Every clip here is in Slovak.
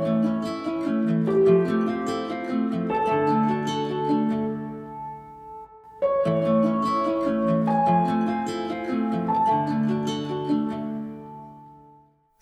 Música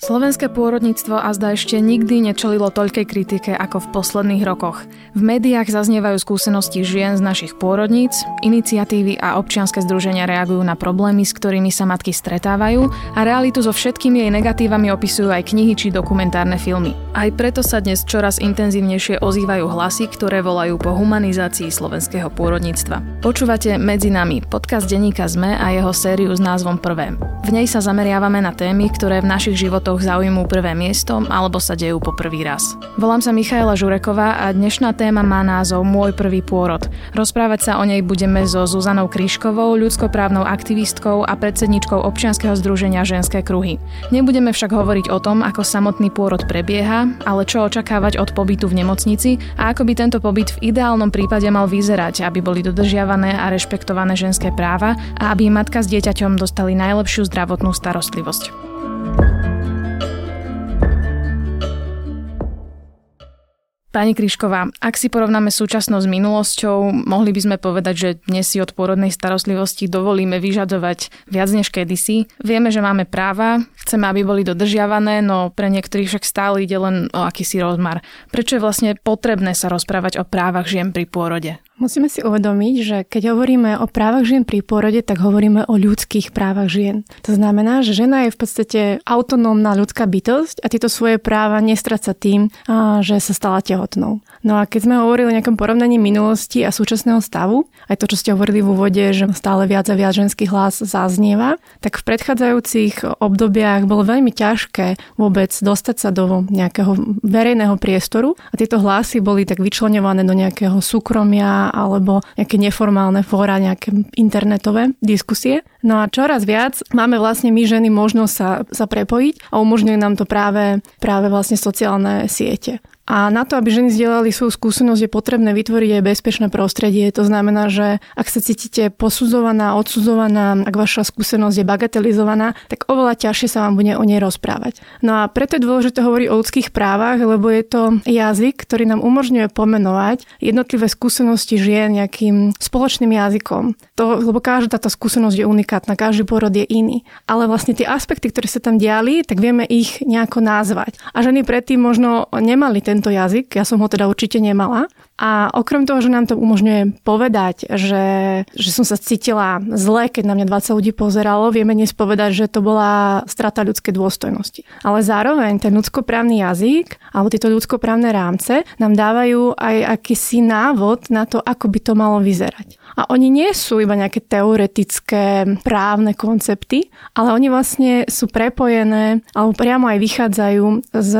Slovenské pôrodníctvo a zda ešte nikdy nečelilo toľkej kritike ako v posledných rokoch. V médiách zaznievajú skúsenosti žien z našich pôrodníc, iniciatívy a občianske združenia reagujú na problémy, s ktorými sa matky stretávajú a realitu so všetkými jej negatívami opisujú aj knihy či dokumentárne filmy. Aj preto sa dnes čoraz intenzívnejšie ozývajú hlasy, ktoré volajú po humanizácii slovenského pôrodníctva. Počúvate Medzi nami podcast denníka ZME a jeho sériu s názvom Prvé. V nej sa zameriavame na témy, ktoré v našich životoch príbehoch zaujímu prvé miesto alebo sa dejú po prvý raz. Volám sa Michaela Žureková a dnešná téma má názov Môj prvý pôrod. Rozprávať sa o nej budeme so Zuzanou Kríškovou, ľudskoprávnou aktivistkou a predsedničkou občianskeho združenia Ženské kruhy. Nebudeme však hovoriť o tom, ako samotný pôrod prebieha, ale čo očakávať od pobytu v nemocnici a ako by tento pobyt v ideálnom prípade mal vyzerať, aby boli dodržiavané a rešpektované ženské práva a aby matka s dieťaťom dostali najlepšiu zdravotnú starostlivosť. Pani Krišková, ak si porovnáme súčasnosť s minulosťou, mohli by sme povedať, že dnes si od pôrodnej starostlivosti dovolíme vyžadovať viac než kedysi. Vieme, že máme práva, chceme, aby boli dodržiavané, no pre niektorých však stále ide len o akýsi rozmar. Prečo je vlastne potrebné sa rozprávať o právach žien pri pôrode? Musíme si uvedomiť, že keď hovoríme o právach žien pri pôrode, tak hovoríme o ľudských právach žien. To znamená, že žena je v podstate autonómna ľudská bytosť a tieto svoje práva nestráca tým, že sa stala tehotnou. No a keď sme hovorili o nejakom porovnaní minulosti a súčasného stavu, aj to, čo ste hovorili v úvode, že stále viac a viac ženský hlas zaznieva, tak v predchádzajúcich obdobiach bolo veľmi ťažké vôbec dostať sa do nejakého verejného priestoru a tieto hlasy boli tak vyčlenované do nejakého súkromia alebo nejaké neformálne fóra, nejaké internetové diskusie. No a čoraz viac máme vlastne my ženy možnosť sa, sa prepojiť a umožňuje nám to práve, práve vlastne sociálne siete. A na to, aby ženy zdieľali svoju skúsenosť, je potrebné vytvoriť aj bezpečné prostredie. To znamená, že ak sa cítite posudzovaná, odsudzovaná, ak vaša skúsenosť je bagatelizovaná, tak oveľa ťažšie sa vám bude o nej rozprávať. No a preto je dôležité hovoriť o ľudských právach, lebo je to jazyk, ktorý nám umožňuje pomenovať jednotlivé skúsenosti žien nejakým spoločným jazykom. To, lebo každá táto skúsenosť je unikátna, každý porod je iný. Ale vlastne tie aspekty, ktoré sa tam diali, tak vieme ich nejako nazvať. A ženy predtým možno nemali ten tento jazyk. Ja som ho teda určite nemala. A okrem toho, že nám to umožňuje povedať, že, že som sa cítila zle, keď na mňa 20 ľudí pozeralo, vieme dnes povedať, že to bola strata ľudskej dôstojnosti. Ale zároveň ten ľudskoprávny jazyk alebo tieto ľudskoprávne rámce nám dávajú aj akýsi návod na to, ako by to malo vyzerať. A oni nie sú iba nejaké teoretické právne koncepty, ale oni vlastne sú prepojené alebo priamo aj vychádzajú z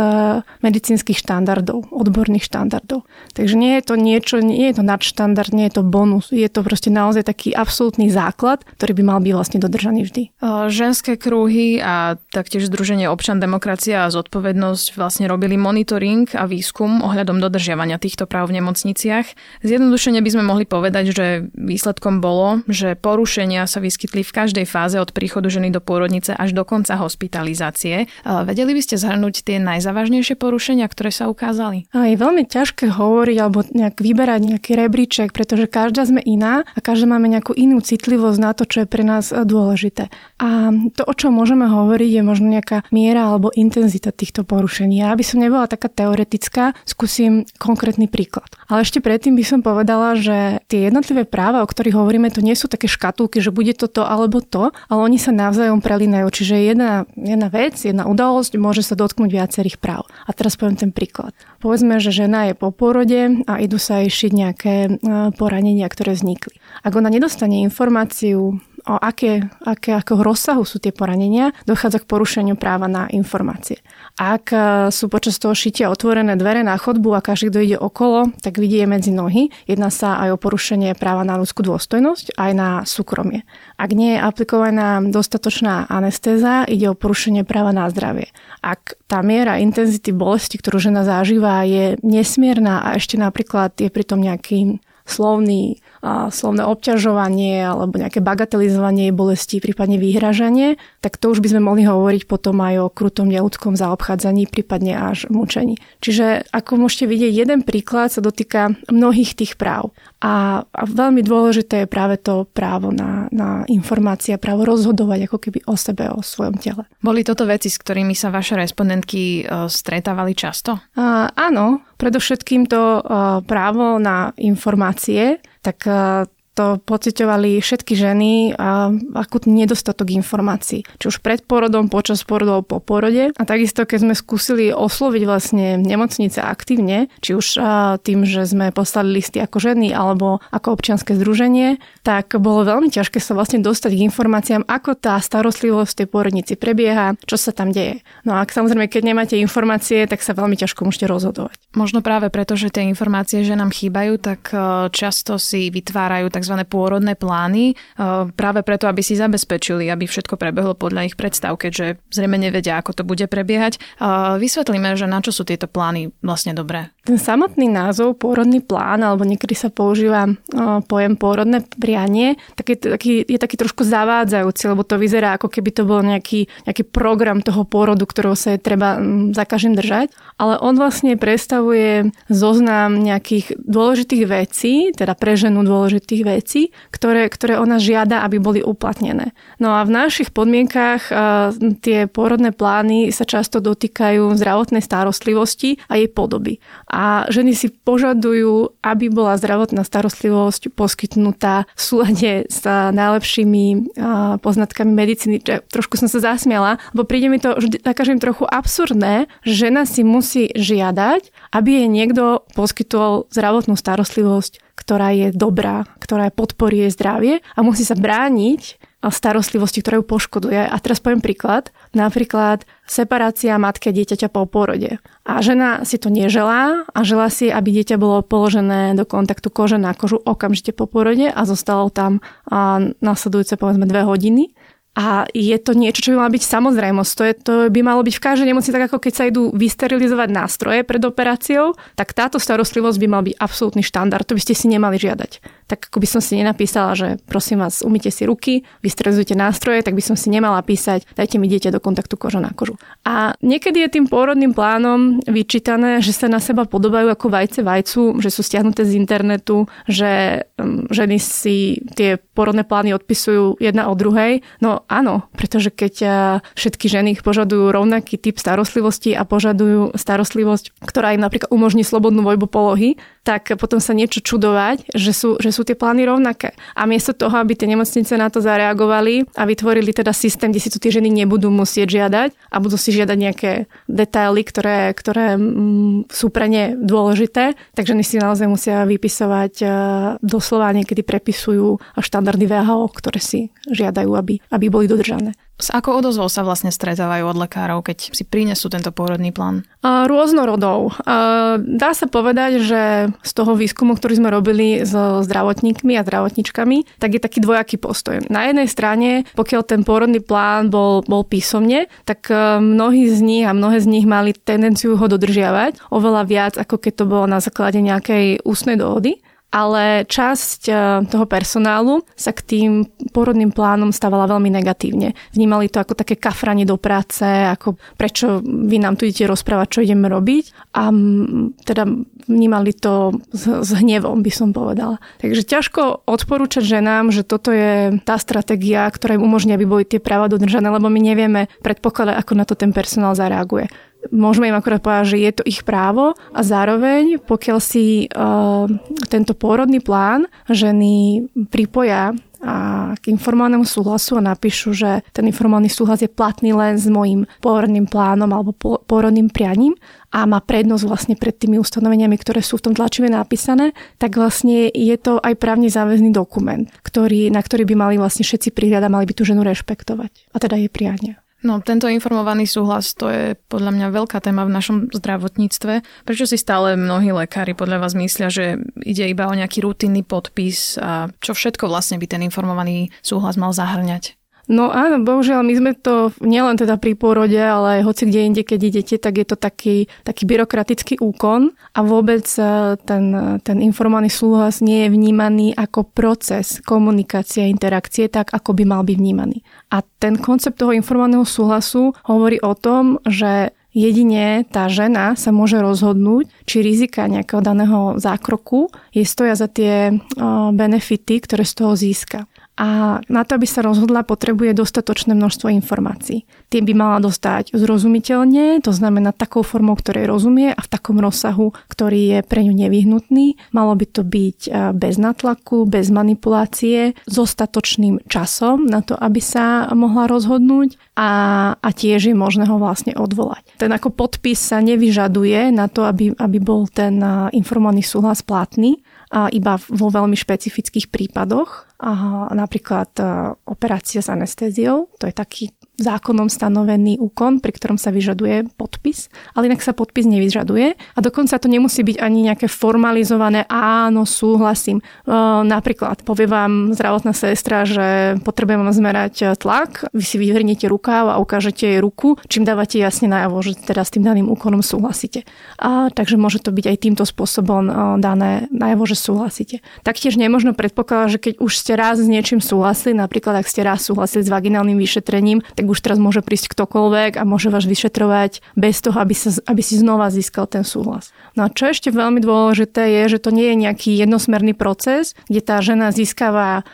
medicínskych štandardov, odborných štandardov. Takže nie je to niečo, nie je to nadštandard, nie je to bonus. Je to proste naozaj taký absolútny základ, ktorý by mal byť vlastne dodržaný vždy. Ženské kruhy a taktiež Združenie občan demokracia a zodpovednosť vlastne robili monitoring a výskum ohľadom dodržiavania týchto práv v nemocniciach. Zjednodušene by sme mohli povedať, že Výsledkom bolo, že porušenia sa vyskytli v každej fáze od príchodu ženy do pôrodnice až do konca hospitalizácie. Vedeli by ste zhrnúť tie najzávažnejšie porušenia, ktoré sa ukázali? A je veľmi ťažké hovoriť alebo nejak vyberať nejaký rebríček, pretože každá sme iná a každá máme nejakú inú citlivosť na to, čo je pre nás dôležité. A to, o čom môžeme hovoriť, je možno nejaká miera alebo intenzita týchto porušení. Ja by som nebola taká teoretická, skúsim konkrétny príklad. Ale ešte predtým by som povedala, že tie jednotlivé práva o ktorých hovoríme, to nie sú také škatulky, že bude to to alebo to, ale oni sa navzájom prelinajú. Čiže jedna, jedna vec, jedna udalosť môže sa dotknúť viacerých práv. A teraz poviem ten príklad. Povedzme, že žena je po porode a idú sa jej šiť nejaké e, poranenia, ktoré vznikli. Ak ona nedostane informáciu o aké, aké, akého rozsahu sú tie poranenia, dochádza k porušeniu práva na informácie. Ak e, sú počas toho šitia otvorené dvere na chodbu a každý, kto ide okolo, tak vidie medzi nohy. Jedná sa aj o porušenie práva na ľudskú dôstojnosť, aj na súkromie. Ak nie je aplikovaná dostatočná anestéza, ide o porušenie práva na zdravie. Ak tá miera intenzity bolesti, ktorú žena zažíva, je nesmierna a ešte napríklad je pritom nejaký slovný slovné obťažovanie alebo nejaké bagatelizovanie bolesti, prípadne vyhražanie, tak to už by sme mohli hovoriť potom aj o krutom neľudskom zaobchádzaní, prípadne až mučení. Čiže ako môžete vidieť, jeden príklad sa dotýka mnohých tých práv. A, a veľmi dôležité je práve to právo na, na informácie, právo rozhodovať ako keby o sebe, o svojom tele. Boli toto veci, s ktorými sa vaše respondentky e, stretávali často? A, áno, predovšetkým to uh, právo na informácie tak eh, to pocitovali všetky ženy a akutný nedostatok informácií. Či už pred porodom, počas porodu po porode. A takisto, keď sme skúsili osloviť vlastne nemocnice aktívne, či už tým, že sme poslali listy ako ženy alebo ako občianske združenie, tak bolo veľmi ťažké sa vlastne dostať k informáciám, ako tá starostlivosť v tej porodnici prebieha, čo sa tam deje. No a samozrejme, keď nemáte informácie, tak sa veľmi ťažko môžete rozhodovať. Možno práve preto, že tie informácie, že nám chýbajú, tak e, často si vytvárajú tak tzv. pôrodné plány, e, práve preto, aby si zabezpečili, aby všetko prebehlo podľa ich predstav, keďže zrejme nevedia, ako to bude prebiehať. E, vysvetlíme, že na čo sú tieto plány vlastne dobré. Ten samotný názov pôrodný plán, alebo niekedy sa používa e, pojem pôrodné prianie, tak je taký, je taký trošku zavádzajúci, lebo to vyzerá ako keby to bol nejaký, nejaký program toho pôrodu, ktorého sa je treba za každým držať. Ale on vlastne predstavuje zoznam nejakých dôležitých vecí, teda pre ženu dôležitých vecí, veci, ktoré, ktoré ona žiada, aby boli uplatnené. No a v našich podmienkách tie pôrodné plány sa často dotýkajú zdravotnej starostlivosti a jej podoby. A ženy si požadujú, aby bola zdravotná starostlivosť poskytnutá v súlade s najlepšími poznatkami medicíny. Trošku som sa zasmiala, lebo príde mi to na každým trochu absurdné, že žena si musí žiadať, aby jej niekto poskytol zdravotnú starostlivosť ktorá je dobrá, ktorá podporí jej zdravie a musí sa brániť starostlivosti, ktorá ju poškoduje. A teraz poviem príklad. Napríklad separácia matky a dieťaťa po porode. A žena si to neželá a želá si, aby dieťa bolo položené do kontaktu kože na kožu okamžite po porode a zostalo tam nasledujúce povedzme dve hodiny. A je to niečo, čo by malo byť samozrejmosť. To, je, to by malo byť v každej nemocnici tak, ako keď sa idú vysterilizovať nástroje pred operáciou, tak táto starostlivosť by mal byť absolútny štandard. To by ste si nemali žiadať tak ako by som si nenapísala, že prosím vás, umýte si ruky, vystrezujte nástroje, tak by som si nemala písať, dajte mi dieťa do kontaktu koža na kožu. A niekedy je tým pôrodným plánom vyčítané, že sa na seba podobajú ako vajce vajcu, že sú stiahnuté z internetu, že um, ženy si tie pôrodné plány odpisujú jedna od druhej. No áno, pretože keď uh, všetky ženy požadujú rovnaký typ starostlivosti a požadujú starostlivosť, ktorá im napríklad umožní slobodnú voľbu polohy, tak potom sa niečo čudovať, že sú, že sú tie plány rovnaké. A miesto toho, aby tie nemocnice na to zareagovali a vytvorili teda systém, kde si tu tie ženy nebudú musieť žiadať a budú si žiadať nejaké detaily, ktoré, ktoré mm, sú pre ne dôležité, tak ženy si naozaj musia vypisovať e, doslova niekedy prepisujú štandardy VHO, ktoré si žiadajú, aby, aby boli dodržané. S akou odozvou sa vlastne stretávajú od lekárov, keď si prinesú tento pôrodný plán? Rôznorodou. Dá sa povedať, že z toho výskumu, ktorý sme robili so zdravotníkmi a zdravotničkami, tak je taký dvojaký postoj. Na jednej strane, pokiaľ ten pôrodný plán bol, bol písomne, tak e, mnohí z nich a mnohé z nich mali tendenciu ho dodržiavať oveľa viac, ako keď to bolo na základe nejakej ústnej dohody ale časť e, toho personálu sa k tým porodným plánom stávala veľmi negatívne. Vnímali to ako také kafranie do práce, ako prečo vy nám tu idete rozprávať, čo ideme robiť a teda vnímali to s, s hnevom, by som povedala. Takže ťažko odporúčať ženám, že toto je tá stratégia, ktorá im umožní, aby boli tie práva dodržané, lebo my nevieme predpokladať, ako na to ten personál zareaguje. Môžeme im akorát povedať, že je to ich právo a zároveň, pokiaľ si uh, tento pôrodný plán ženy pripoja a k informovanému súhlasu a napíšu, že ten informovaný súhlas je platný len s môjim pôrodným plánom alebo pôrodným prianím a má prednosť vlastne pred tými ustanoveniami, ktoré sú v tom tlačive napísané, tak vlastne je to aj právne záväzný dokument, ktorý, na ktorý by mali vlastne všetci prihľadať mali by tú ženu rešpektovať. A teda je priania. No, tento informovaný súhlas, to je podľa mňa veľká téma v našom zdravotníctve. Prečo si stále mnohí lekári podľa vás myslia, že ide iba o nejaký rutinný podpis a čo všetko vlastne by ten informovaný súhlas mal zahrňať? No áno, bohužiaľ, my sme to nielen teda pri pôrode, ale hoci kde inde, keď idete, tak je to taký, taký byrokratický úkon a vôbec e, ten, ten informovaný súhlas nie je vnímaný ako proces komunikácie a interakcie tak, ako by mal byť vnímaný. A ten koncept toho informovaného súhlasu hovorí o tom, že Jedine tá žena sa môže rozhodnúť, či rizika nejakého daného zákroku jej stoja za tie benefity, ktoré z toho získa a na to, aby sa rozhodla, potrebuje dostatočné množstvo informácií. Tie by mala dostať zrozumiteľne, to znamená takou formou, ktorej rozumie a v takom rozsahu, ktorý je pre ňu nevyhnutný. Malo by to byť e, bez natlaku, bez manipulácie, s dostatočným časom na to, aby sa mohla rozhodnúť a, a tiež je možné ho vlastne odvolať. Ten ako podpis sa nevyžaduje na to, aby, aby bol ten e, informovaný súhlas platný, iba vo veľmi špecifických prípadoch. Napríklad e, operácia s anestéziou, to je taký zákonom stanovený úkon, pri ktorom sa vyžaduje podpis, ale inak sa podpis nevyžaduje a dokonca to nemusí byť ani nejaké formalizované áno, súhlasím. E, napríklad povie vám zdravotná sestra, že potrebujem vám zmerať tlak, vy si vyhrniete rukáv a ukážete jej ruku, čím dávate jasne najavo, že teda s tým daným úkonom súhlasíte. A, takže môže to byť aj týmto spôsobom e, dané najavo, že súhlasíte. Taktiež nemožno predpokladať, že keď už ste raz s niečím súhlasili, napríklad ak ste raz súhlasili s vaginálnym vyšetrením, tak už teraz môže prísť ktokoľvek a môže vás vyšetrovať bez toho, aby, sa, aby si znova získal ten súhlas. No a čo ešte veľmi dôležité je, že to nie je nejaký jednosmerný proces, kde tá žena získava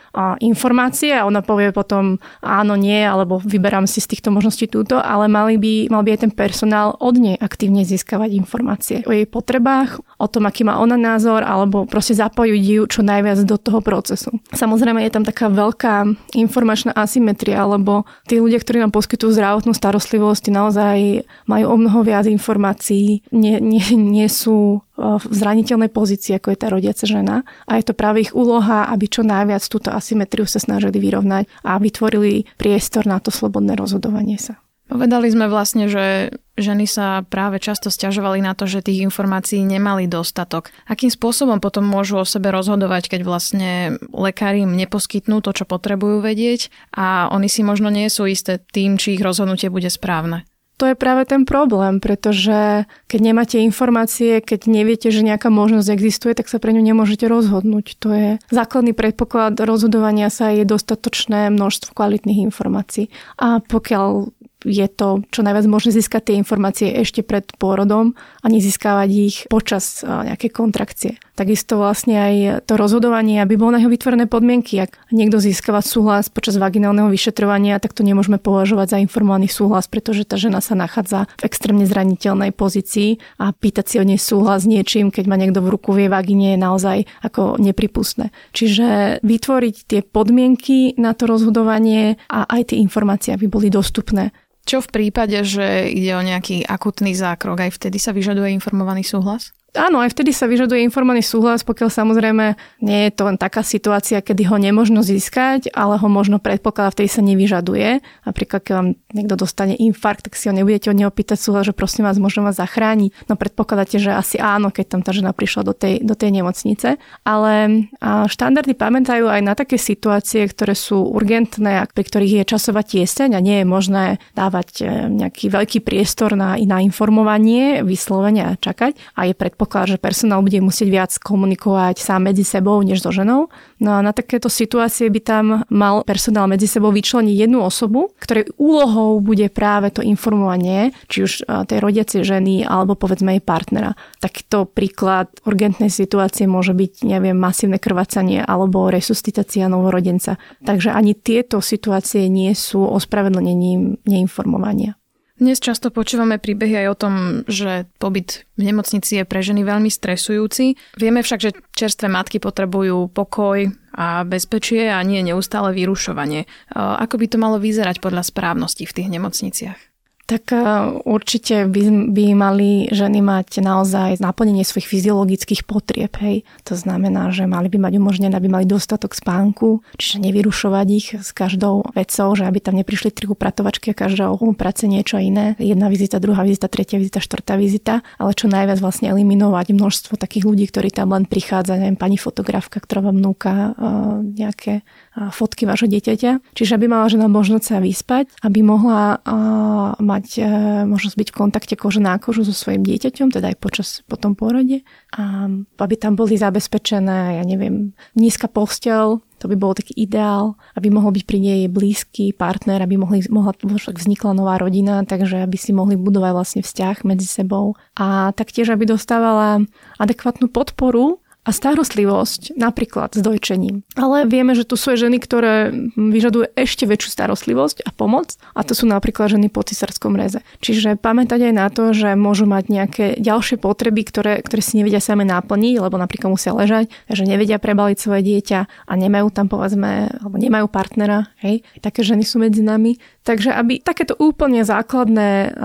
informácie a ona povie potom áno, nie, alebo vyberám si z týchto možností túto, ale mali by, mal by aj ten personál od nej aktívne získavať informácie o jej potrebách, o tom, aký má ona názor, alebo proste zapojiť ju čo najviac do toho procesu. Samozrejme je tam taká veľká informačná asymetria, lebo tí ľudia, ktorí nám poskytujú zdravotnú starostlivosť, naozaj majú o mnoho viac informácií, nie, nie, nie sú v zraniteľnej pozícii, ako je tá rodiaca žena. A je to práve ich úloha, aby čo najviac túto asymetriu sa snažili vyrovnať a vytvorili priestor na to slobodné rozhodovanie sa. Povedali sme vlastne, že ženy sa práve často stiažovali na to, že tých informácií nemali dostatok. Akým spôsobom potom môžu o sebe rozhodovať, keď vlastne lekári im neposkytnú to, čo potrebujú vedieť a oni si možno nie sú isté tým, či ich rozhodnutie bude správne? To je práve ten problém, pretože keď nemáte informácie, keď neviete, že nejaká možnosť existuje, tak sa pre ňu nemôžete rozhodnúť. To je základný predpoklad rozhodovania sa je dostatočné množstvo kvalitných informácií. A pokiaľ je to čo najviac možné získať tie informácie ešte pred pôrodom a nezískavať ich počas nejakej kontrakcie. Takisto vlastne aj to rozhodovanie, aby bolo na jeho vytvorené podmienky. Ak niekto získava súhlas počas vaginálneho vyšetrovania, tak to nemôžeme považovať za informovaný súhlas, pretože tá žena sa nachádza v extrémne zraniteľnej pozícii a pýtať si o nej súhlas niečím, keď má niekto v ruku v jej je naozaj ako nepripustné. Čiže vytvoriť tie podmienky na to rozhodovanie a aj tie informácie, aby boli dostupné. Čo v prípade, že ide o nejaký akutný zákrok, aj vtedy sa vyžaduje informovaný súhlas? Áno, aj vtedy sa vyžaduje informovaný súhlas, pokiaľ samozrejme nie je to len taká situácia, kedy ho nemožno získať, ale ho možno predpokladať, vtedy sa nevyžaduje. Napríklad, keď vám niekto dostane infarkt, tak si ho nebudete od neho pýtať súhlas, že prosím vás, môžem vás zachrániť. No predpokladáte, že asi áno, keď tam tá žena prišla do tej, do tej nemocnice. Ale štandardy pamätajú aj na také situácie, ktoré sú urgentné a pri ktorých je časová tieseň a nie je možné dávať e, nejaký veľký priestor na, na informovanie, vyslovene a čakať. A je predpoklad predpoklad, že personál bude musieť viac komunikovať sám medzi sebou než so ženou. No a na takéto situácie by tam mal personál medzi sebou vyčleniť jednu osobu, ktorej úlohou bude práve to informovanie, či už tej rodiacej ženy alebo povedzme jej partnera. Takýto príklad urgentnej situácie môže byť, neviem, masívne krvácanie alebo resuscitácia novorodenca. Takže ani tieto situácie nie sú ospravedlnením neinformovania. Dnes často počúvame príbehy aj o tom, že pobyt v nemocnici je pre ženy veľmi stresujúci. Vieme však, že čerstvé matky potrebujú pokoj a bezpečie a nie neustále vyrušovanie. Ako by to malo vyzerať podľa správnosti v tých nemocniciach? Tak e, určite by, by mali ženy mať naozaj naplnenie svojich fyziologických potrieb. Hej. To znamená, že mali by mať umožnené, aby mali dostatok spánku, čiže nevyrušovať ich s každou vecou, že aby tam neprišli tri upratovačky a každá práce niečo iné. Jedna vizita, druhá vizita, tretia vizita, štvrtá vizita, ale čo najviac vlastne eliminovať množstvo takých ľudí, ktorí tam len prichádza, neviem, pani fotografka, ktorá vám núka uh, nejaké fotky vášho dieťaťa. Čiže aby mala žena možnosť sa vyspať, aby mohla mať e, možnosť byť v kontakte kože na kožu so svojim dieťaťom, teda aj počas po tom porode. A aby tam boli zabezpečené, ja neviem, nízka postel, to by bol taký ideál, aby mohol byť pri nej blízky partner, aby mohli, mohla, vznikla nová rodina, takže aby si mohli budovať vlastne vzťah medzi sebou. A taktiež, aby dostávala adekvátnu podporu a starostlivosť, napríklad s dojčením. Ale vieme, že tu sú aj ženy, ktoré vyžadujú ešte väčšiu starostlivosť a pomoc a to sú napríklad ženy po cisárskom reze. Čiže pamätať aj na to, že môžu mať nejaké ďalšie potreby, ktoré, ktoré si nevedia same naplniť, lebo napríklad musia ležať, že nevedia prebaliť svoje dieťa a nemajú tam povedzme, alebo nemajú partnera. Hej. Také ženy sú medzi nami. Takže aby takéto úplne základné,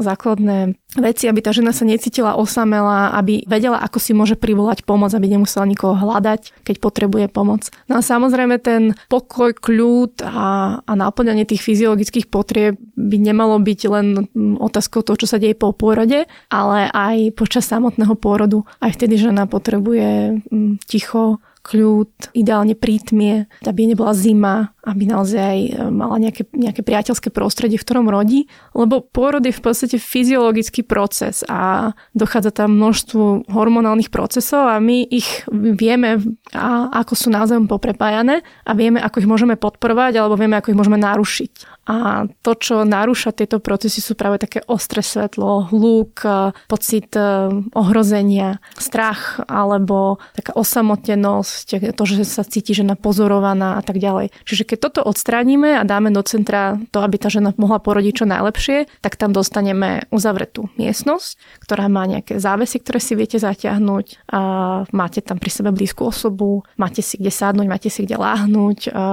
základné veci, aby tá žena sa necítila osamela, aby vedela, ako si môže privolať pomoc, aby nemusela nikoho hľadať, keď potrebuje pomoc. No a samozrejme ten pokoj, kľud a, a naplňanie tých fyziologických potrieb by nemalo byť len otázkou toho, čo sa deje po pôrode, ale aj počas samotného pôrodu. Aj vtedy žena potrebuje ticho, kľud, ideálne prítmie, aby nebola zima, aby naozaj e, mala nejaké, nejaké priateľské prostredie, v ktorom rodí, lebo pôrod je v podstate fyziologický proces a dochádza tam množstvo hormonálnych procesov a my ich vieme, a ako sú názvom poprepájané a vieme, ako ich môžeme podporovať alebo vieme, ako ich môžeme narušiť. A to, čo narúša tieto procesy, sú práve také ostré svetlo, hluk, e, pocit e, ohrozenia, strach alebo taká osamotenosť, to, že sa cíti žena pozorovaná a tak ďalej. Čiže keď toto odstránime a dáme do centra to, aby tá žena mohla porodiť čo najlepšie, tak tam dostaneme uzavretú miestnosť, ktorá má nejaké závesy, ktoré si viete zaťahnuť. A máte tam pri sebe blízku osobu, máte si kde sadnúť, máte si kde láhnuť, a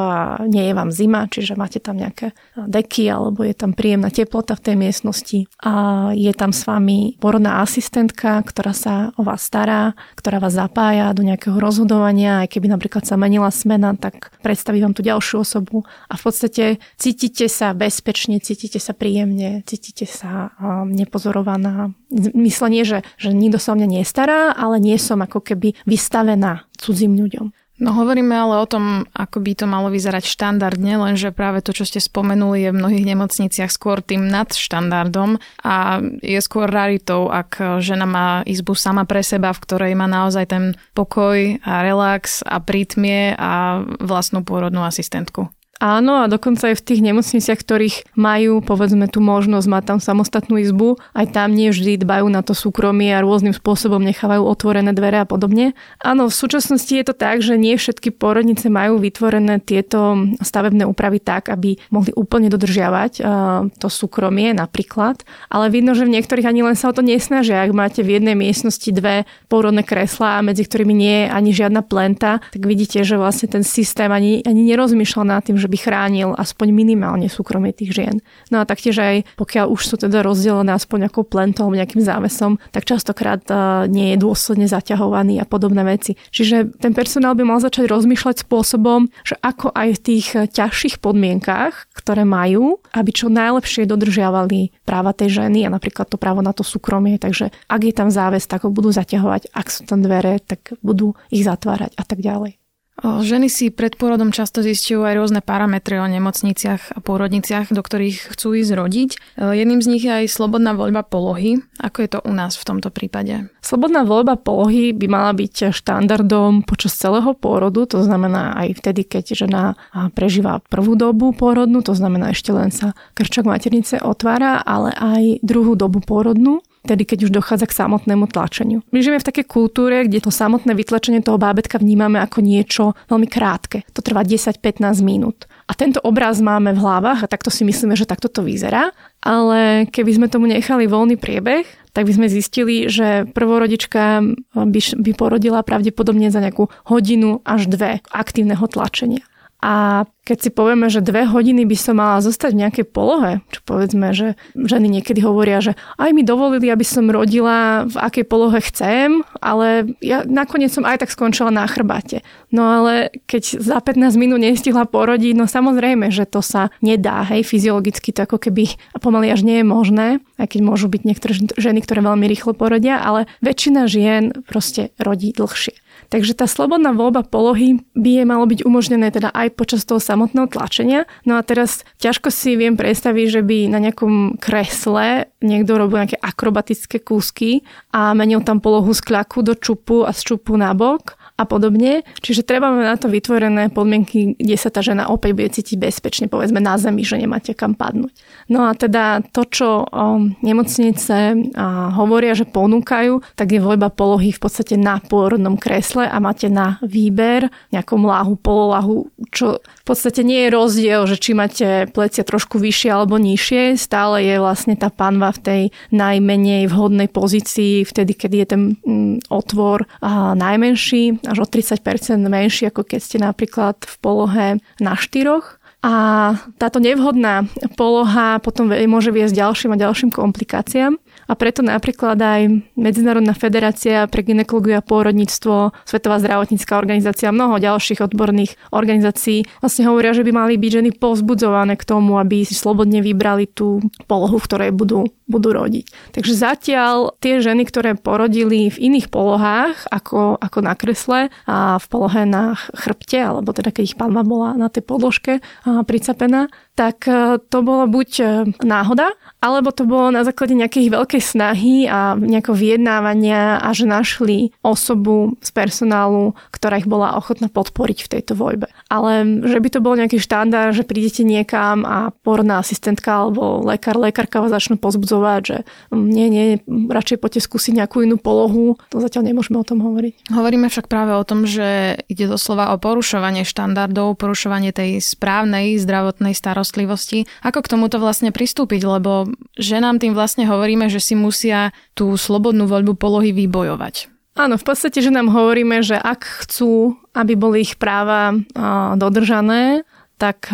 nie je vám zima, čiže máte tam nejaké deky alebo je tam príjemná teplota v tej miestnosti a je tam s vami porodná asistentka, ktorá sa o vás stará, ktorá vás zapája do nejakého rozhodovania, aj keby napríklad sa menila smena, tak predstaví vám tú ďalšiu osobu a v podstate cítite sa bezpečne, cítite sa príjemne, cítite sa um, nepozorovaná. Myslenie, že, že nikto sa o mňa nestará, ale nie som ako keby vystavená cudzím ľuďom. No hovoríme ale o tom, ako by to malo vyzerať štandardne, lenže práve to, čo ste spomenuli, je v mnohých nemocniciach skôr tým nadštandardom a je skôr raritou, ak žena má izbu sama pre seba, v ktorej má naozaj ten pokoj a relax a prítmie a vlastnú pôrodnú asistentku. Áno, a dokonca aj v tých nemocniciach, ktorých majú, povedzme, tú možnosť mať tam samostatnú izbu, aj tam nie vždy dbajú na to súkromie a rôznym spôsobom nechávajú otvorené dvere a podobne. Áno, v súčasnosti je to tak, že nie všetky porodnice majú vytvorené tieto stavebné úpravy tak, aby mohli úplne dodržiavať to súkromie napríklad, ale vidno, že v niektorých ani len sa o to nesnažia. Ak máte v jednej miestnosti dve porodné kreslá, medzi ktorými nie je ani žiadna plenta, tak vidíte, že vlastne ten systém ani, ani nerozmýšľa nad tým, že by chránil aspoň minimálne súkromie tých žien. No a taktiež aj pokiaľ už sú teda rozdelené aspoň nejakou plentou, nejakým závesom, tak častokrát uh, nie je dôsledne zaťahovaný a podobné veci. Čiže ten personál by mal začať rozmýšľať spôsobom, že ako aj v tých ťažších podmienkách, ktoré majú, aby čo najlepšie dodržiavali práva tej ženy a napríklad to právo na to súkromie. Takže ak je tam záväz, tak ho budú zaťahovať, ak sú tam dvere, tak budú ich zatvárať a tak ďalej. Ženy si pred pôrodom často zistujú aj rôzne parametre o nemocniciach a pôrodniciach, do ktorých chcú ísť rodiť. Jedným z nich je aj slobodná voľba polohy. Ako je to u nás v tomto prípade? Slobodná voľba polohy by mala byť štandardom počas celého pôrodu, to znamená aj vtedy, keď žena prežíva prvú dobu pôrodnú, to znamená ešte len sa krčok maternice otvára, ale aj druhú dobu pôrodnú tedy keď už dochádza k samotnému tlačeniu. My žijeme v takej kultúre, kde to samotné vytlačenie toho bábetka vnímame ako niečo veľmi krátke. To trvá 10-15 minút. A tento obraz máme v hlavách a takto si myslíme, že takto to vyzerá. Ale keby sme tomu nechali voľný priebeh, tak by sme zistili, že prvorodička by, by porodila pravdepodobne za nejakú hodinu až dve aktívneho tlačenia. A keď si povieme, že dve hodiny by som mala zostať v nejakej polohe, čo povedzme, že ženy niekedy hovoria, že aj mi dovolili, aby som rodila v akej polohe chcem, ale ja nakoniec som aj tak skončila na chrbate. No ale keď za 15 minút nestihla porodiť, no samozrejme, že to sa nedá, hej, fyziologicky to ako keby pomaly až nie je možné, aj keď môžu byť niektoré ženy, ktoré veľmi rýchlo porodia, ale väčšina žien proste rodí dlhšie. Takže tá slobodná voľba polohy by je malo byť umožnené teda aj počas toho samotného tlačenia. No a teraz ťažko si viem predstaviť, že by na nejakom kresle niekto robil nejaké akrobatické kúsky a menil tam polohu z kľaku do čupu a z čupu na bok a podobne. Čiže treba mať na to vytvorené podmienky, kde sa tá žena opäť bude cítiť bezpečne, povedzme na zemi, že nemáte kam padnúť. No a teda to, čo o, nemocnice hovoria, že ponúkajú, tak je voľba polohy v podstate na pôrodnom kresle a máte na výber nejakom láhu, pololahu, čo v podstate nie je rozdiel, že či máte plecia trošku vyššie alebo nižšie, stále je vlastne tá panva v tej najmenej vhodnej pozícii, vtedy, keď je ten mm, otvor najmenší až o 30% menší, ako keď ste napríklad v polohe na štyroch. A táto nevhodná poloha potom môže viesť ďalším a ďalším komplikáciám. A preto napríklad aj Medzinárodná federácia pre ginekologiu a pôrodníctvo, Svetová zdravotnícká organizácia a mnoho ďalších odborných organizácií vlastne hovoria, že by mali byť ženy povzbudzované k tomu, aby si slobodne vybrali tú polohu, v ktorej budú, budú rodiť. Takže zatiaľ tie ženy, ktoré porodili v iných polohách, ako, ako na kresle a v polohe na chrbte, alebo teda keď ich panva bola na tej podložke pricapená, tak e, to bolo buď e, náhoda, alebo to bolo na základe nejakej veľkej snahy a nejakého vyjednávania a že našli osobu z personálu, ktorá ich bola ochotná podporiť v tejto voľbe. Ale že by to bol nejaký štandard, že prídete niekam a porodná asistentka alebo lekár, lekárka vás začnú pozbudzovať, že nie, nie, radšej poďte skúsiť nejakú inú polohu, to zatiaľ nemôžeme o tom hovoriť. Hovoríme však práve o tom, že ide doslova o porušovanie štandardov, porušovanie tej správnej zdravotnej starostlivosti. Ako k tomuto vlastne pristúpiť, lebo ženám tým vlastne hovoríme, že si musia tú slobodnú voľbu polohy vybojovať. Áno, v podstate, že nám hovoríme, že ak chcú, aby boli ich práva dodržané, tak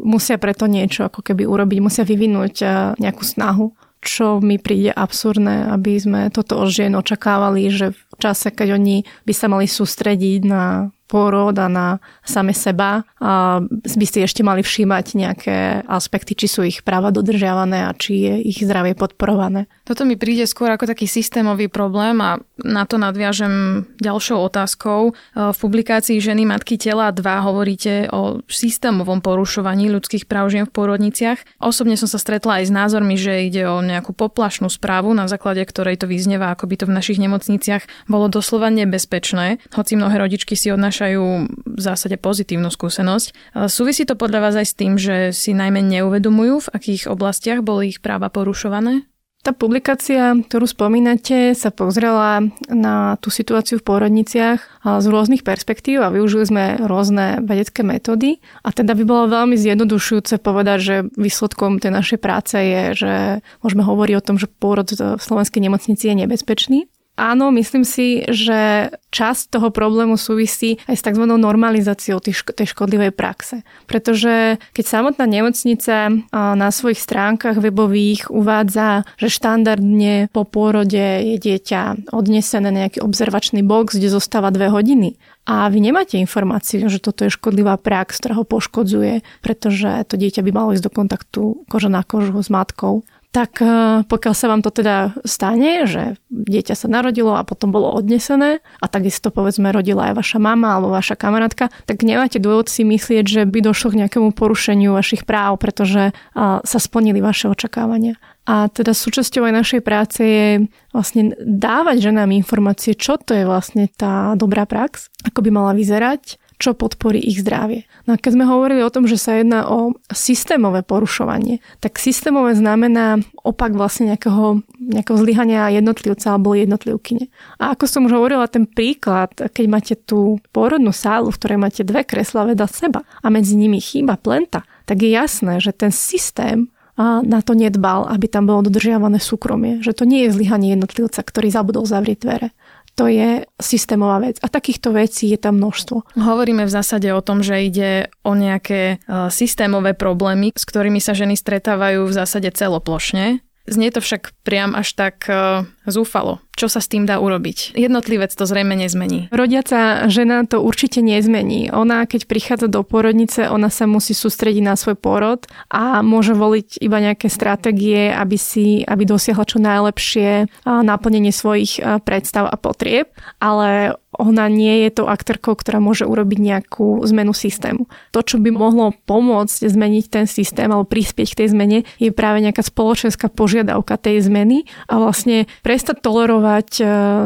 musia preto niečo ako keby urobiť, musia vyvinúť nejakú snahu. Čo mi príde absurdné, aby sme toto od žien očakávali, že v čase, keď oni by sa mali sústrediť na pôrod a na same seba a by si ešte mali všímať nejaké aspekty, či sú ich práva dodržiavané a či je ich zdravie podporované. Toto mi príde skôr ako taký systémový problém a na to nadviažem ďalšou otázkou. V publikácii Ženy Matky tela 2 hovoríte o systémovom porušovaní ľudských práv žien v pôrodniciach. Osobne som sa stretla aj s názormi, že ide o nejakú poplašnú správu, na základe ktorej to vyznieva, ako by to v našich nemocniciach bolo doslova nebezpečné, hoci mnohé rodičky si od prinášajú v zásade pozitívnu skúsenosť. Súvisí to podľa vás aj s tým, že si najmä neuvedomujú, v akých oblastiach boli ich práva porušované? Tá publikácia, ktorú spomínate, sa pozrela na tú situáciu v pôrodniciach z rôznych perspektív a využili sme rôzne vedecké metódy. A teda by bolo veľmi zjednodušujúce povedať, že výsledkom tej našej práce je, že môžeme hovoriť o tom, že pôrod v slovenskej nemocnici je nebezpečný. Áno, myslím si, že časť toho problému súvisí aj s tzv. normalizáciou tej škodlivej praxe. Pretože keď samotná nemocnica na svojich stránkach webových uvádza, že štandardne po pôrode je dieťa odnesené na nejaký observačný box, kde zostáva dve hodiny a vy nemáte informáciu, že toto je škodlivá prax, ktorá ho poškodzuje, pretože to dieťa by malo ísť do kontaktu koža na kožu s matkou tak e, pokiaľ sa vám to teda stane, že dieťa sa narodilo a potom bolo odnesené a takisto povedzme rodila aj vaša mama alebo vaša kamarátka, tak nemáte dôvod si myslieť, že by došlo k nejakému porušeniu vašich práv, pretože e, sa splnili vaše očakávania. A teda súčasťou aj našej práce je vlastne dávať ženám informácie, čo to je vlastne tá dobrá prax, ako by mala vyzerať, čo podporí ich zdravie. No a keď sme hovorili o tom, že sa jedná o systémové porušovanie, tak systémové znamená opak vlastne nejakého, nejakého zlyhania jednotlivca alebo jednotlivkyne. A ako som už hovorila, ten príklad, keď máte tú pôrodnú sálu, v ktorej máte dve kresla vedľa seba a medzi nimi chýba plenta, tak je jasné, že ten systém a na to nedbal, aby tam bolo dodržiavané súkromie. Že to nie je zlyhanie jednotlivca, ktorý zabudol zavrieť dvere to je systémová vec. A takýchto vecí je tam množstvo. Hovoríme v zásade o tom, že ide o nejaké e, systémové problémy, s ktorými sa ženy stretávajú v zásade celoplošne. Znie to však priam až tak e, zúfalo. Čo sa s tým dá urobiť? Jednotlivec to zrejme nezmení. Rodiaca žena to určite nezmení. Ona, keď prichádza do porodnice, ona sa musí sústrediť na svoj porod a môže voliť iba nejaké stratégie, aby, si, aby dosiahla čo najlepšie naplnenie svojich predstav a potrieb. Ale ona nie je to aktérkou, ktorá môže urobiť nejakú zmenu systému. To, čo by mohlo pomôcť zmeniť ten systém alebo prispieť k tej zmene, je práve nejaká spoločenská požiadavka tej zmeny a vlastne prestať tolerovať e,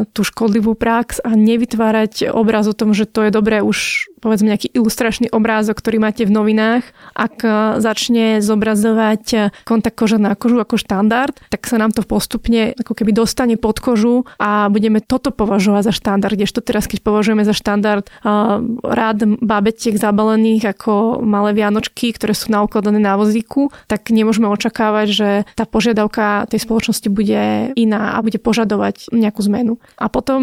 tú škodlivú prax a nevytvárať obraz o tom, že to je dobré už povedzme nejaký ilustračný obrázok, ktorý máte v novinách, ak e, začne zobrazovať e, kontakt koža na kožu ako štandard, tak sa nám to postupne ako keby dostane pod kožu a budeme toto považovať za štandard, kdežto teraz, keď považujeme za štandard uh, rád babetiek zabalených ako malé vianočky, ktoré sú naukladané na vozíku, tak nemôžeme očakávať, že tá požiadavka tej spoločnosti bude iná a bude požadovať nejakú zmenu. A potom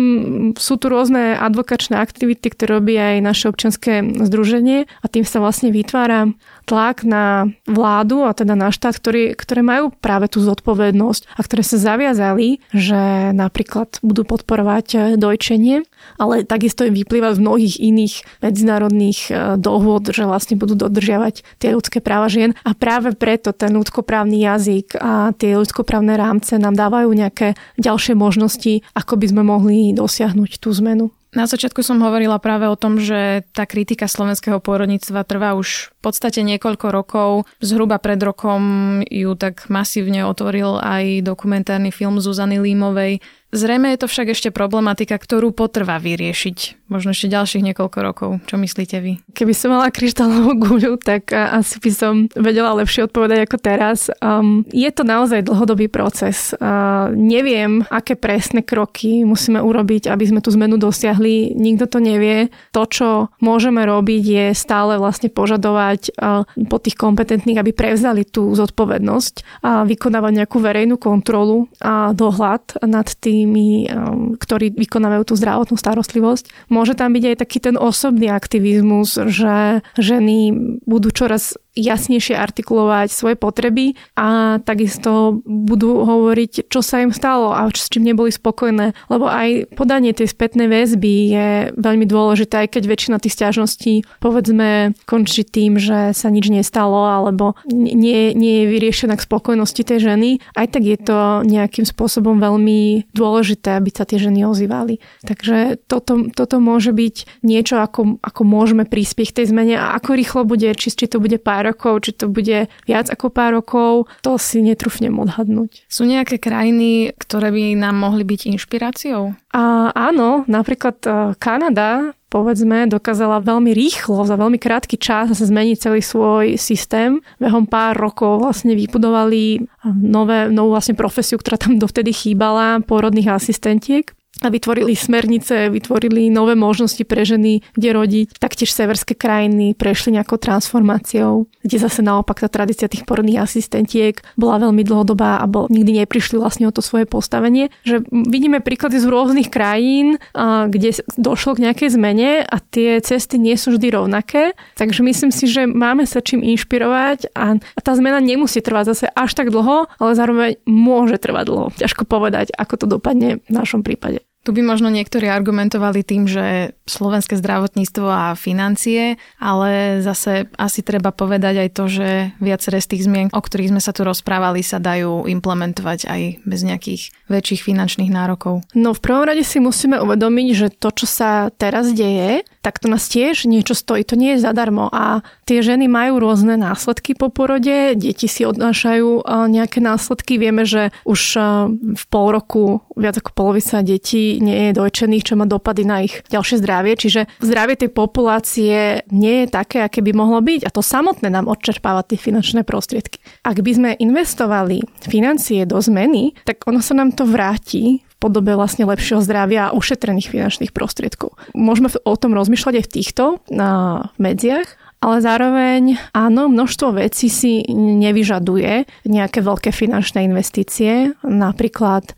sú tu rôzne advokačné aktivity, ktoré robí aj naše občania občianské združenie a tým sa vlastne vytvára tlak na vládu a teda na štát, ktorý, ktoré majú práve tú zodpovednosť a ktoré sa zaviazali, že napríklad budú podporovať dojčenie, ale takisto im vyplýva z mnohých iných medzinárodných e, dohôd, že vlastne budú dodržiavať tie ľudské práva žien a práve preto ten ľudskoprávny jazyk a tie ľudskoprávne rámce nám dávajú nejaké ďalšie možnosti, ako by sme mohli dosiahnuť tú zmenu. Na začiatku som hovorila práve o tom, že tá kritika slovenského pôrodníctva trvá už v podstate niekoľko rokov. Zhruba pred rokom ju tak masívne otvoril aj dokumentárny film Zuzany Límovej Zrejme je to však ešte problematika, ktorú potrvá vyriešiť. Možno ešte ďalších niekoľko rokov. Čo myslíte vy? Keby som mala kryštálovú guľu, tak asi by som vedela lepšie odpovedať ako teraz. Um, je to naozaj dlhodobý proces. Uh, neviem, aké presné kroky musíme urobiť, aby sme tú zmenu dosiahli. Nikto to nevie. To, čo môžeme robiť, je stále vlastne požadovať uh, po tých kompetentných, aby prevzali tú zodpovednosť a vykonávať nejakú verejnú kontrolu a dohľad nad tým, tými, um, ktorí vykonávajú tú zdravotnú starostlivosť. Môže tam byť aj taký ten osobný aktivizmus, že ženy budú čoraz jasnejšie artikulovať svoje potreby a takisto budú hovoriť, čo sa im stalo a s čím neboli spokojné. Lebo aj podanie tej spätnej väzby je veľmi dôležité, aj keď väčšina tých stiažností povedzme končí tým, že sa nič nestalo alebo nie, nie je vyriešená k spokojnosti tej ženy. Aj tak je to nejakým spôsobom veľmi dôležité, aby sa tie ženy ozývali. Takže toto, toto môže byť niečo, ako, ako môžeme prispieť tej zmene a ako rýchlo bude, či, či to bude pár rokov, či to bude viac ako pár rokov, to si netrúfnem odhadnúť. Sú nejaké krajiny, ktoré by nám mohli byť inšpiráciou? A áno, napríklad e, Kanada povedzme, dokázala veľmi rýchlo, za veľmi krátky čas zmeniť celý svoj systém. Behom pár rokov vlastne vybudovali nové, novú vlastne profesiu, ktorá tam dovtedy chýbala, porodných asistentiek a vytvorili smernice, vytvorili nové možnosti pre ženy, kde rodiť. Taktiež severské krajiny prešli nejakou transformáciou, kde zase naopak tá tradícia tých porodných asistentiek bola veľmi dlhodobá a bol, nikdy neprišli vlastne o to svoje postavenie. Že vidíme príklady z rôznych krajín, kde došlo k nejakej zmene a tie cesty nie sú vždy rovnaké. Takže myslím si, že máme sa čím inšpirovať a, tá zmena nemusí trvať zase až tak dlho, ale zároveň môže trvať dlho. Ťažko povedať, ako to dopadne v našom prípade. Tu by možno niektorí argumentovali tým, že slovenské zdravotníctvo a financie, ale zase asi treba povedať aj to, že viaceré z tých zmien, o ktorých sme sa tu rozprávali, sa dajú implementovať aj bez nejakých väčších finančných nárokov. No v prvom rade si musíme uvedomiť, že to, čo sa teraz deje, tak to nás tiež niečo stojí. To nie je zadarmo. A tie ženy majú rôzne následky po porode, deti si odnášajú nejaké následky. Vieme, že už v pol roku viac ako polovica detí nie je dojčených, čo má dopady na ich ďalšie zdravie. Čiže zdravie tej populácie nie je také, aké by mohlo byť. A to samotné nám odčerpáva tie finančné prostriedky. Ak by sme investovali financie do zmeny, tak ono sa nám to vráti podobe vlastne lepšieho zdravia a ušetrených finančných prostriedkov. Môžeme o tom rozmýšľať aj v týchto na medziach ale zároveň áno, množstvo vecí si nevyžaduje nejaké veľké finančné investície, napríklad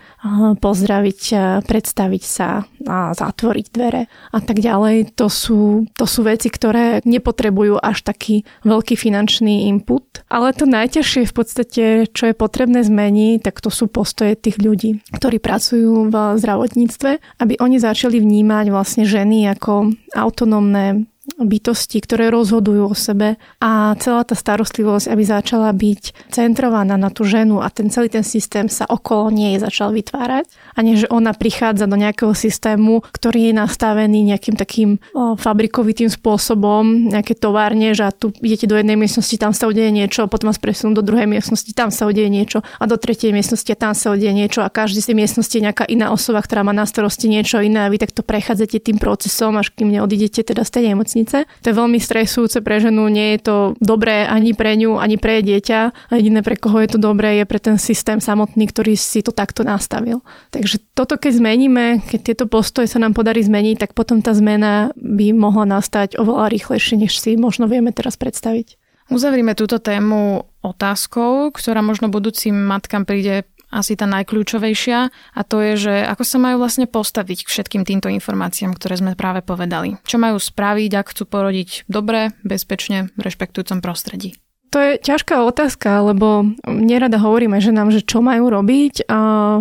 pozdraviť, predstaviť sa a zatvoriť dvere a tak ďalej. To sú, to sú veci, ktoré nepotrebujú až taký veľký finančný input. Ale to najťažšie v podstate, čo je potrebné zmeniť, tak to sú postoje tých ľudí, ktorí pracujú v zdravotníctve, aby oni začali vnímať vlastne ženy ako autonómne bytosti, ktoré rozhodujú o sebe a celá tá starostlivosť, aby začala byť centrovaná na tú ženu a ten celý ten systém sa okolo nej začal vytvárať a nie, že ona prichádza do nejakého systému, ktorý je nastavený nejakým takým fabrikovitým spôsobom, nejaké továrne, že tu idete do jednej miestnosti, tam sa udeje niečo, potom vás presunú do druhej miestnosti, tam sa udeje niečo a do tretej miestnosti tam sa udeje niečo a každý z tej miestnosti je nejaká iná osoba, ktorá má na starosti niečo iné a vy takto prechádzate tým procesom, až kým neodídete teda z tej nemocnice nemocnice. To je veľmi stresujúce pre ženu, nie je to dobré ani pre ňu, ani pre dieťa. A jediné, pre koho je to dobré, je pre ten systém samotný, ktorý si to takto nastavil. Takže toto, keď zmeníme, keď tieto postoje sa nám podarí zmeniť, tak potom tá zmena by mohla nastať oveľa rýchlejšie, než si možno vieme teraz predstaviť. Uzavrime túto tému otázkou, ktorá možno budúcim matkám príde asi tá najkľúčovejšia a to je, že ako sa majú vlastne postaviť k všetkým týmto informáciám, ktoré sme práve povedali. Čo majú spraviť, ak chcú porodiť dobre, bezpečne, v rešpektujúcom prostredí. To je ťažká otázka, lebo nerada hovoríme ženám, že čo majú robiť,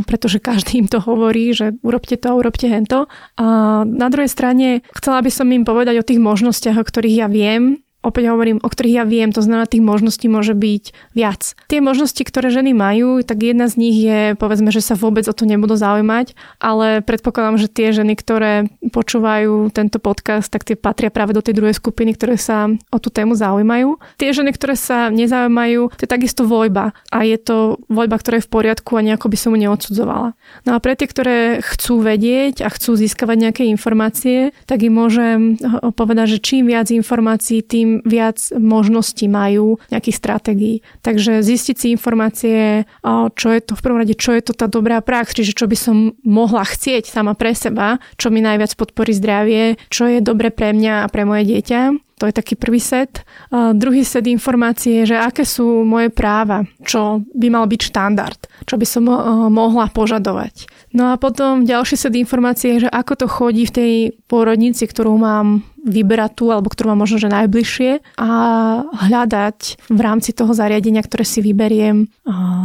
pretože každý im to hovorí, že urobte to urobte hento. A na druhej strane chcela by som im povedať o tých možnostiach, o ktorých ja viem, opäť hovorím, o ktorých ja viem, to znamená, tých možností môže byť viac. Tie možnosti, ktoré ženy majú, tak jedna z nich je, povedzme, že sa vôbec o to nebudú zaujímať, ale predpokladám, že tie ženy, ktoré počúvajú tento podcast, tak tie patria práve do tej druhej skupiny, ktoré sa o tú tému zaujímajú. Tie ženy, ktoré sa nezaujímajú, to je takisto voľba a je to voľba, ktorá je v poriadku a nejako by som mu neodsudzovala. No a pre tie, ktoré chcú vedieť a chcú získavať nejaké informácie, tak im môžem povedať, že čím viac informácií, tým viac možností majú, nejakých stratégií. Takže zistiť si informácie, čo je to v prvom rade, čo je to tá dobrá prax, čiže čo by som mohla chcieť sama pre seba, čo mi najviac podporí zdravie, čo je dobre pre mňa a pre moje dieťa. To je taký prvý set. Uh, druhý set informácie je, že aké sú moje práva, čo by mal byť štandard, čo by som uh, mohla požadovať. No a potom ďalší set informácie je, že ako to chodí v tej pôrodnici, ktorú mám vyberať alebo ktorú mám možno že najbližšie a hľadať v rámci toho zariadenia, ktoré si vyberiem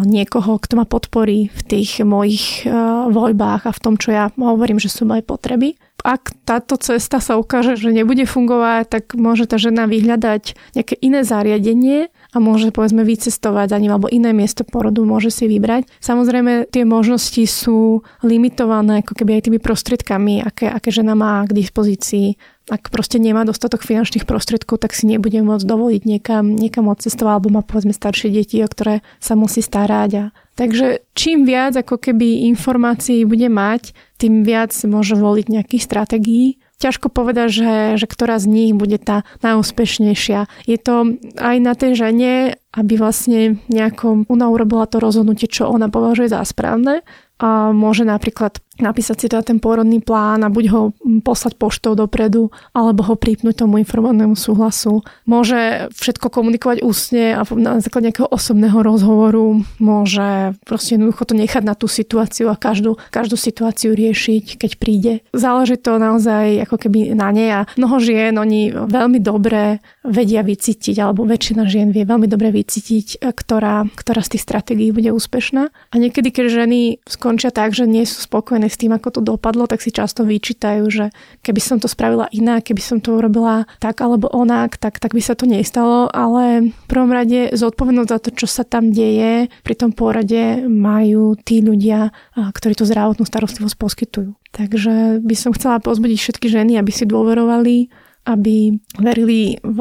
niekoho, kto ma podporí v tých mojich voľbách a v tom, čo ja hovorím, že sú moje potreby ak táto cesta sa ukáže, že nebude fungovať, tak môže tá žena vyhľadať nejaké iné zariadenie a môže povedzme vycestovať za ním alebo iné miesto porodu môže si vybrať. Samozrejme tie možnosti sú limitované ako keby aj tými prostriedkami, aké, aké žena má k dispozícii. Ak proste nemá dostatok finančných prostriedkov, tak si nebude môcť dovoliť niekam, niekam odcestovať alebo má povedzme staršie deti, o ktoré sa musí starať a Takže čím viac ako keby informácií bude mať, tým viac môže voliť nejakých stratégií. Ťažko povedať, že, že ktorá z nich bude tá najúspešnejšia. Je to aj na tej žene, aby vlastne nejako ona urobila to rozhodnutie, čo ona považuje za správne a môže napríklad napísať si teda ten pôrodný plán a buď ho poslať poštou dopredu, alebo ho pripnúť tomu informovanému súhlasu. Môže všetko komunikovať ústne a na základe nejakého osobného rozhovoru môže proste jednoducho to nechať na tú situáciu a každú, každú situáciu riešiť, keď príde. Záleží to naozaj ako keby na nej a mnoho žien, oni veľmi dobre vedia vycítiť, alebo väčšina žien vie veľmi dobre vycítiť, ktorá, ktorá z tých stratégií bude úspešná. A niekedy, keď ženy skončia tak, že nie sú spokojné s tým, ako to dopadlo, tak si často vyčítajú, že keby som to spravila inak, keby som to urobila tak alebo onak, tak, tak by sa to nestalo, ale v prvom rade zodpovednosť za to, čo sa tam deje pri tom pôrode majú tí ľudia, ktorí tú zdravotnú starostlivosť poskytujú. Takže by som chcela pozbudiť všetky ženy, aby si dôverovali, aby verili v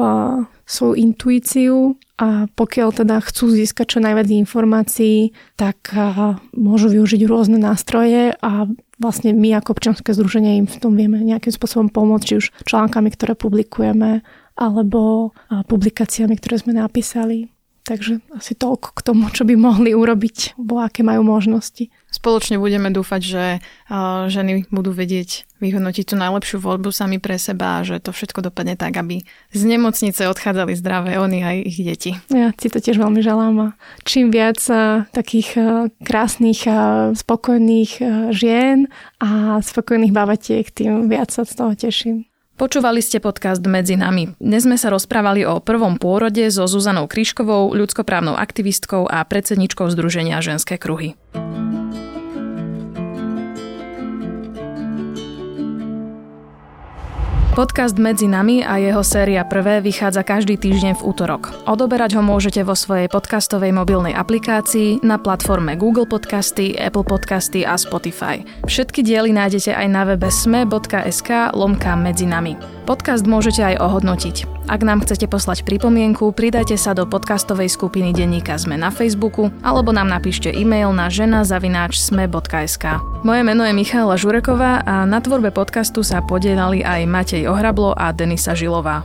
svoju intuíciu a pokiaľ teda chcú získať čo najviac informácií, tak môžu využiť rôzne nástroje a vlastne my ako občianske združenie im v tom vieme nejakým spôsobom pomôcť, či už článkami, ktoré publikujeme, alebo publikáciami, ktoré sme napísali. Takže asi toľko k tomu, čo by mohli urobiť, alebo aké majú možnosti. Spoločne budeme dúfať, že ženy budú vedieť vyhodnotiť tú najlepšiu voľbu sami pre seba a že to všetko dopadne tak, aby z nemocnice odchádzali zdravé oni aj ich deti. Ja si to tiež veľmi želám a čím viac takých krásnych, spokojných žien a spokojných babatiek, tým viac sa z toho teším. Počúvali ste podcast Medzi nami. Dnes sme sa rozprávali o prvom pôrode so Zuzanou Kryškovou, ľudskoprávnou aktivistkou a predsedničkou Združenia ženské kruhy. Podcast Medzi nami a jeho séria prvé vychádza každý týždeň v útorok. Odoberať ho môžete vo svojej podcastovej mobilnej aplikácii na platforme Google Podcasty, Apple Podcasty a Spotify. Všetky diely nájdete aj na webe sme.sk lomka medzi nami. Podcast môžete aj ohodnotiť. Ak nám chcete poslať pripomienku, pridajte sa do podcastovej skupiny denníka Sme na Facebooku alebo nám napíšte e-mail na žena.sme.sk. Moje meno je Michála Žureková a na tvorbe podcastu sa podielali aj Matej Ohrablo a Denisa Žilová.